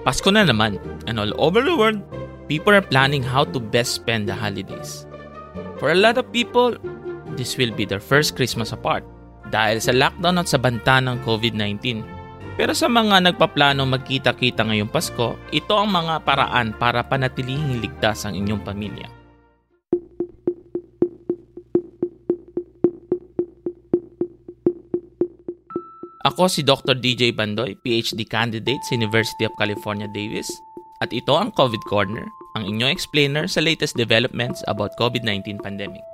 Pasko na naman, and all over the world, people are planning how to best spend the holidays. For a lot of people, this will be their first Christmas apart dahil sa lockdown at sa banta ng COVID-19. Pero sa mga nagpaplano magkita-kita ngayong Pasko, ito ang mga paraan para panatilihing ligtas ang inyong pamilya. Ako si Dr. DJ Bandoy, PhD candidate sa University of California, Davis. At ito ang COVID Corner, ang inyong explainer sa latest developments about COVID-19 pandemic.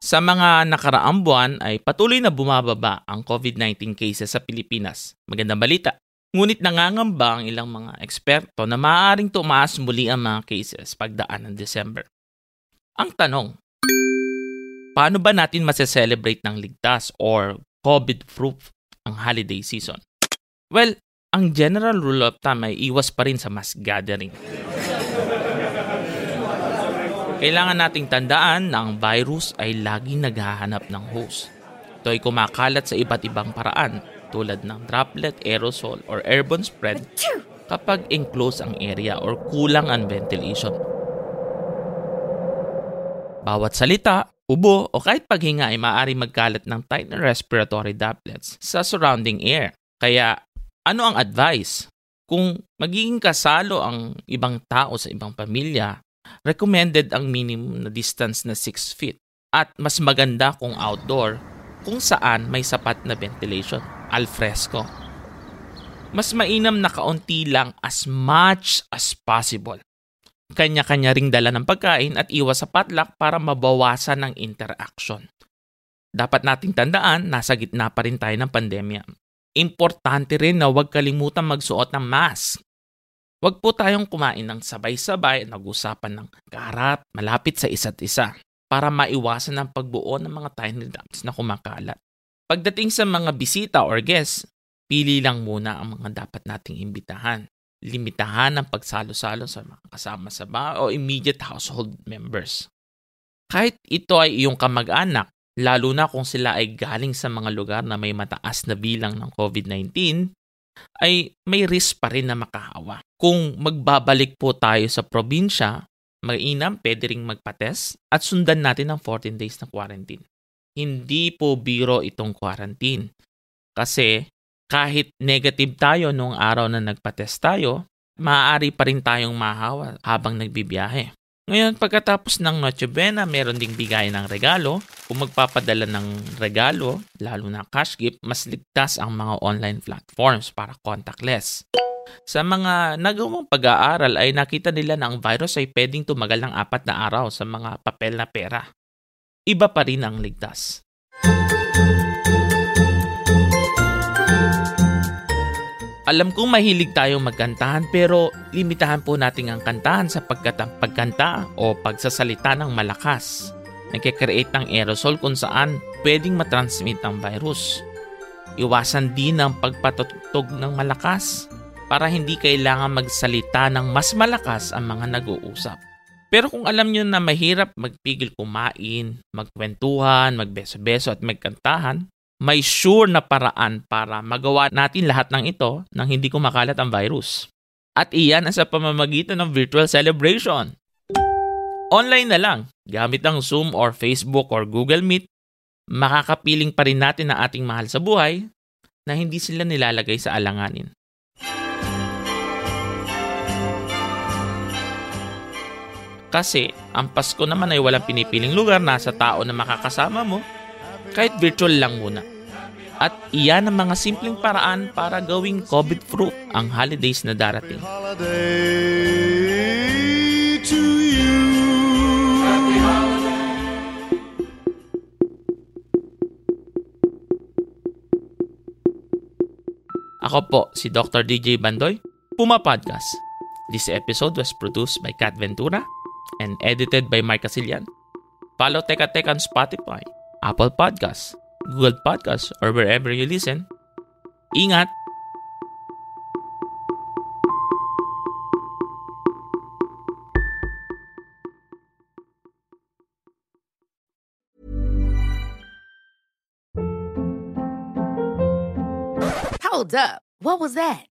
Sa mga nakaraang buwan ay patuloy na bumababa ang COVID-19 cases sa Pilipinas. Magandang balita. Ngunit nangangamba ang ilang mga eksperto na maaaring tumaas muli ang mga cases pagdaan ng December. Ang tanong, paano ba natin maseselebrate ng ligtas or COVID-proof ang holiday season? Well, ang general rule of thumb ay iwas pa rin sa mass gathering. Kailangan nating tandaan na ang virus ay laging naghahanap ng host. Ito ay kumakalat sa iba't ibang paraan tulad ng droplet, aerosol, or airborne spread kapag enclosed ang area or kulang ang ventilation. Bawat salita, ubo o kahit paghinga ay maaari magkalat ng tight na respiratory droplets sa surrounding air. Kaya ano ang advice? Kung magiging kasalo ang ibang tao sa ibang pamilya, recommended ang minimum na distance na 6 feet. At mas maganda kung outdoor kung saan may sapat na ventilation, al fresco. Mas mainam na kaunti lang as much as possible kanya-kanya ring dala ng pagkain at iwas sa potluck para mabawasan ng interaction. Dapat nating tandaan, nasa gitna pa rin tayo ng pandemya. Importante rin na huwag kalimutan magsuot ng mask. Huwag po tayong kumain ng sabay-sabay nag-usapan ng karat malapit sa isa't isa para maiwasan ang pagbuo ng mga tiny drops na kumakalat. Pagdating sa mga bisita or guests, pili lang muna ang mga dapat nating imbitahan limitahan ang pagsalo-salo sa mga kasama sa bahay o immediate household members. Kahit ito ay iyong kamag-anak, lalo na kung sila ay galing sa mga lugar na may mataas na bilang ng COVID-19, ay may risk pa rin na makahawa. Kung magbabalik po tayo sa probinsya, mainam pwede ring magpates at sundan natin ang 14 days na quarantine. Hindi po biro itong quarantine. Kasi kahit negative tayo nung araw na nagpa-test tayo, maaari pa rin tayong mahawa habang nagbibiyahe. Ngayon, pagkatapos ng Noche Buena, meron ding bigay ng regalo. Kung magpapadala ng regalo, lalo na cash gift, mas ligtas ang mga online platforms para contactless. Sa mga nagawang pag-aaral ay nakita nila na ang virus ay pwedeng tumagal ng apat na araw sa mga papel na pera. Iba pa rin ang ligtas. Alam kong mahilig tayong magkantahan pero limitahan po natin ang kantahan sapagkat ang pagkanta o pagsasalita ng malakas nagkikreate ng aerosol kung saan pwedeng matransmit ang virus. Iwasan din ang pagpatutog ng malakas para hindi kailangan magsalita ng mas malakas ang mga nag-uusap. Pero kung alam nyo na mahirap magpigil kumain, magkwentuhan, magbeso-beso at magkantahan, may sure na paraan para magawa natin lahat ng ito nang hindi kumakalat ang virus. At iyan ang sa pamamagitan ng virtual celebration. Online na lang, gamit ang Zoom or Facebook or Google Meet, makakapiling pa rin natin ang ating mahal sa buhay na hindi sila nilalagay sa alanganin. Kasi ang Pasko naman ay walang pinipiling lugar, nasa tao na makakasama mo, kahit virtual lang muna. At iyan ang mga simpleng paraan para gawing COVID-proof ang holidays na darating. Ako po si Dr. DJ Bandoy, Puma Podcast. This episode was produced by Kat Ventura and edited by Mike Casilian. Follow Teka Teka on Spotify, Apple Podcasts, Google Podcasts, or wherever you listen. Ingat! Hold up. What was that?